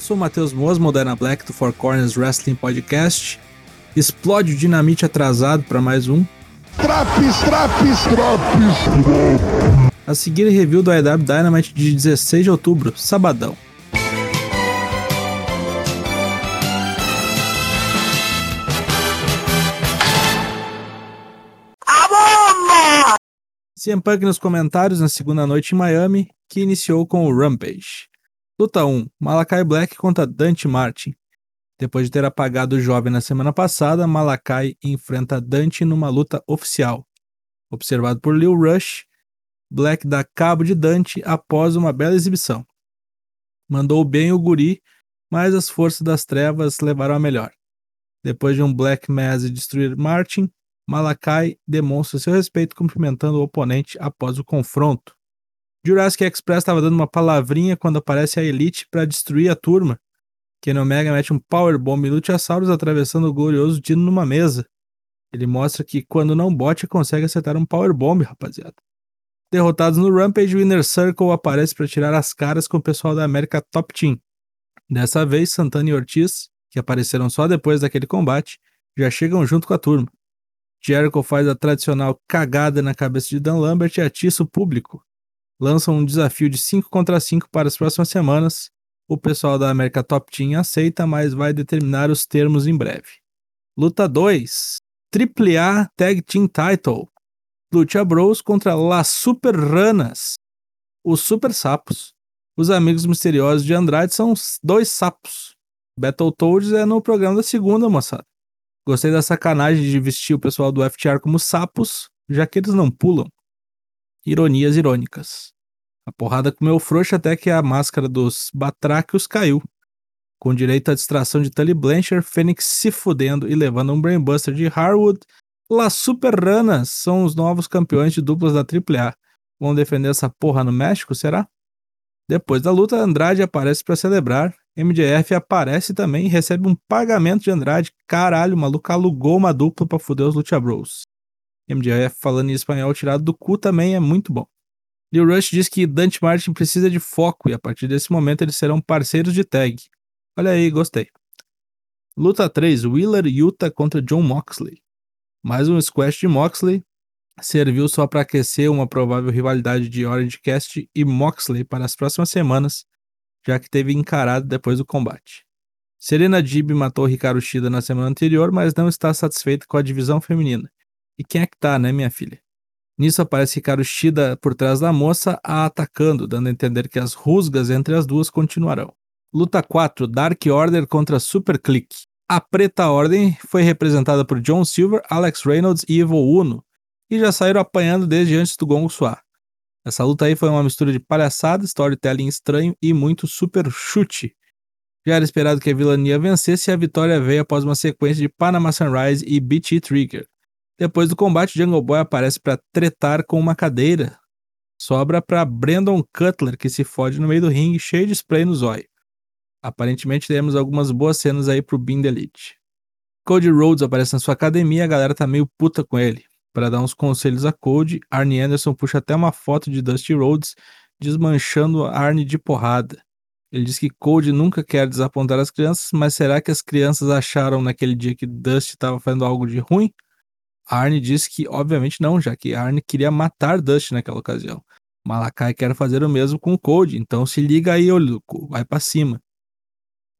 Eu sou o Matheus Mosmo, Dana Black do Four Corners Wrestling Podcast. Explode o dinamite atrasado para mais um. Traps, traps, traps. A seguir, review do AEW Dynamite de 16 de outubro, sabadão. CM Punk nos comentários na segunda noite em Miami, que iniciou com o Rampage. Luta 1: Malakai Black contra Dante Martin. Depois de ter apagado o jovem na semana passada, Malakai enfrenta Dante numa luta oficial. Observado por Lil Rush, Black dá cabo de Dante após uma bela exibição. Mandou bem o guri, mas as forças das trevas levaram a melhor. Depois de um Black Mass destruir Martin, Malakai demonstra seu respeito cumprimentando o oponente após o confronto. Jurassic Express estava dando uma palavrinha quando aparece a Elite para destruir a turma. Ken Omega mete um Powerbomb em Luchasaurus atravessando o glorioso Dino numa mesa. Ele mostra que quando não bote consegue acertar um Powerbomb, rapaziada. Derrotados no Rampage, o Inner Circle aparece para tirar as caras com o pessoal da América Top Team. Dessa vez, Santana e Ortiz, que apareceram só depois daquele combate, já chegam junto com a turma. Jericho faz a tradicional cagada na cabeça de Dan Lambert e atiça o público lançam um desafio de 5 contra 5 para as próximas semanas. O pessoal da América Top Team aceita, mas vai determinar os termos em breve. Luta 2: AAA Tag Team Title. Lucha Bros contra Las Super Ranas. Os Super Sapos. Os amigos misteriosos de Andrade são dois sapos. Battletoads é no programa da segunda, moçada. Gostei da sacanagem de vestir o pessoal do FTR como sapos, já que eles não pulam ironias irônicas. A porrada comeu frouxa até que a máscara dos Batráquios caiu. Com direito à distração de Tully Blanchard, Fênix se fudendo e levando um Brainbuster de Harwood, Las Super Ranas são os novos campeões de duplas da AAA. Vão defender essa porra no México, será? Depois da luta, Andrade aparece para celebrar. MJF aparece também e recebe um pagamento de Andrade. Caralho, o maluco alugou uma dupla pra fuder os Lucha Bros. MJF falando em espanhol tirado do cu também é muito bom. Lil Rush diz que Dante Martin precisa de foco e a partir desse momento eles serão parceiros de tag. Olha aí, gostei. Luta 3: Wheeler Yuta contra John Moxley. Mais um squash de Moxley. Serviu só para aquecer uma provável rivalidade de Orange Cast e Moxley para as próximas semanas, já que teve encarado depois do combate. Serena Dib matou Ricardo Shida na semana anterior, mas não está satisfeita com a divisão feminina e quem é que tá, né, minha filha? Nisso aparece Hikaru Shida por trás da moça, a atacando, dando a entender que as rusgas entre as duas continuarão. Luta 4: Dark Order contra Super Click. A Preta Ordem foi representada por John Silver, Alex Reynolds e Evo Uno, e já saíram apanhando desde antes do gongo soar. Essa luta aí foi uma mistura de palhaçada, storytelling estranho e muito super chute. Já era esperado que a vilania vencesse e a vitória veio após uma sequência de Panama Sunrise e BT Trigger. Depois do combate, Jungle Boy aparece para tretar com uma cadeira. Sobra para Brandon Cutler, que se fode no meio do ringue, cheio de spray no zóio. Aparentemente temos algumas boas cenas aí pro Bind Elite. Cody Rhodes aparece na sua academia, a galera tá meio puta com ele. Para dar uns conselhos a Cody, Arnie Anderson puxa até uma foto de Dusty Rhodes desmanchando Arnie de porrada. Ele diz que Cody nunca quer desapontar as crianças, mas será que as crianças acharam naquele dia que Dusty estava fazendo algo de ruim? Arne disse que, obviamente, não, já que Arne queria matar Dust naquela ocasião. Malakai quer fazer o mesmo com o Code, então se liga aí, Oluco, vai para cima.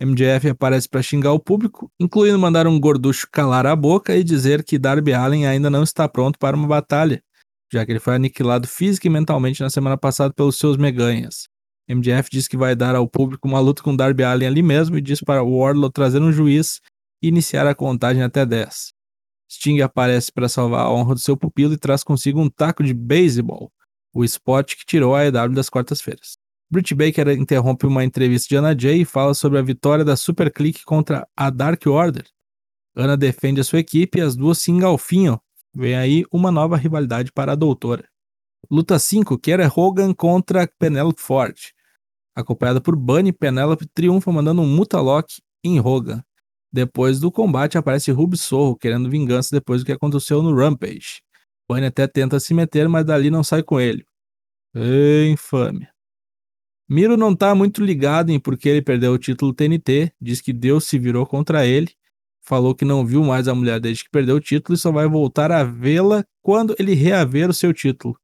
MJF aparece para xingar o público, incluindo mandar um gorducho calar a boca e dizer que Darby Allen ainda não está pronto para uma batalha, já que ele foi aniquilado física e mentalmente na semana passada pelos seus meganhas. MJF diz que vai dar ao público uma luta com Darby Allen ali mesmo e diz para Wardlow trazer um juiz e iniciar a contagem até 10. Sting aparece para salvar a honra do seu pupilo e traz consigo um taco de beisebol, o esporte que tirou a EW das quartas-feiras. Britt Baker interrompe uma entrevista de Anna Jay e fala sobre a vitória da Super Click contra a Dark Order. Ana defende a sua equipe e as duas se engalfinham. Vem aí uma nova rivalidade para a doutora. Luta 5, Kera Hogan contra Penelope Ford. Acompanhada por Bunny, Penelope triunfa mandando um Mutalock em Hogan. Depois do combate aparece Ruby Sorro querendo vingança depois do que aconteceu no Rampage. Bunny até tenta se meter, mas dali não sai com ele. Ei, infame. Miro não tá muito ligado em por que ele perdeu o título TNT, diz que Deus se virou contra ele, falou que não viu mais a mulher desde que perdeu o título e só vai voltar a vê-la quando ele reaver o seu título.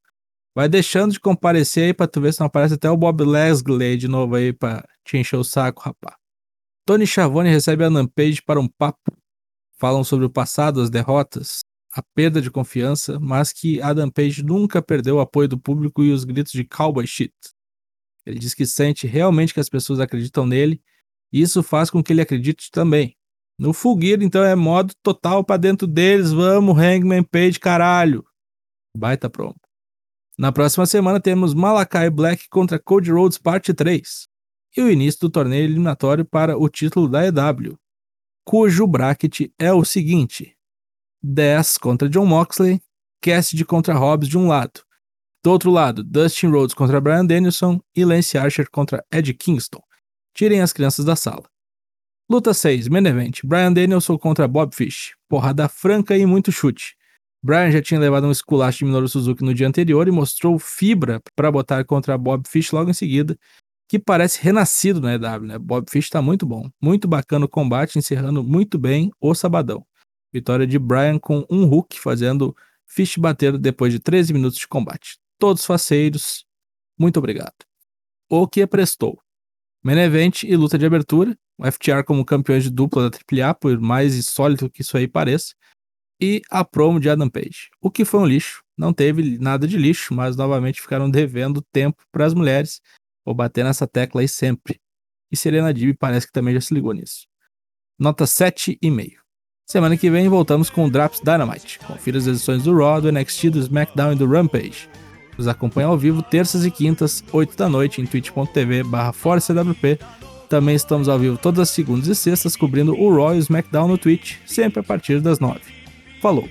Vai deixando de comparecer aí pra tu ver se não aparece até o Bob Leslie de novo aí pra te encher o saco, rapá. Tony Schiavone recebe a Page para um papo. Falam sobre o passado, as derrotas, a perda de confiança, mas que Adam Page nunca perdeu o apoio do público e os gritos de cowboy shit. Ele diz que sente realmente que as pessoas acreditam nele, e isso faz com que ele acredite também. No Full Gear, então, é modo total para dentro deles. Vamos, Hangman Page, caralho. Baita promo. Na próxima semana temos Malakai Black contra Cody Rhodes parte 3. E o início do torneio eliminatório para o título da EW, cujo bracket é o seguinte: 10 contra John Moxley, Cassidy contra Hobbs de um lado, do outro lado, Dustin Rhodes contra Brian Danielson e Lance Archer contra Ed Kingston. Tirem as crianças da sala. Luta 6, Main Event. Brian Danielson contra Bob Fish. Porrada franca e muito chute. Brian já tinha levado um esculacho de Minoru Suzuki no dia anterior e mostrou fibra para botar contra Bob Fish logo em seguida, que parece renascido na EW, né? Bob Fish tá muito bom. Muito bacana o combate, encerrando muito bem o sabadão. Vitória de Brian com um hook, fazendo Fish bater depois de 13 minutos de combate todos faceiros. Muito obrigado. O que prestou? Main Event e luta de abertura. O FTR como campeões de dupla da AAA, por mais insólito que isso aí pareça. E a promo de Adam Page. O que foi um lixo. Não teve nada de lixo, mas novamente ficaram devendo tempo para as mulheres. Vou bater nessa tecla aí sempre. E Serena Dib parece que também já se ligou nisso. Nota 7,5. Semana que vem voltamos com o Draps Dynamite. Confira as edições do Raw, do NXT, do SmackDown e do Rampage. Nos acompanha ao vivo terças e quintas, 8 da noite, em twitch.tv barra Também estamos ao vivo todas as segundas e sextas, cobrindo o Raw e o SmackDown no Twitch, sempre a partir das 9. Falou!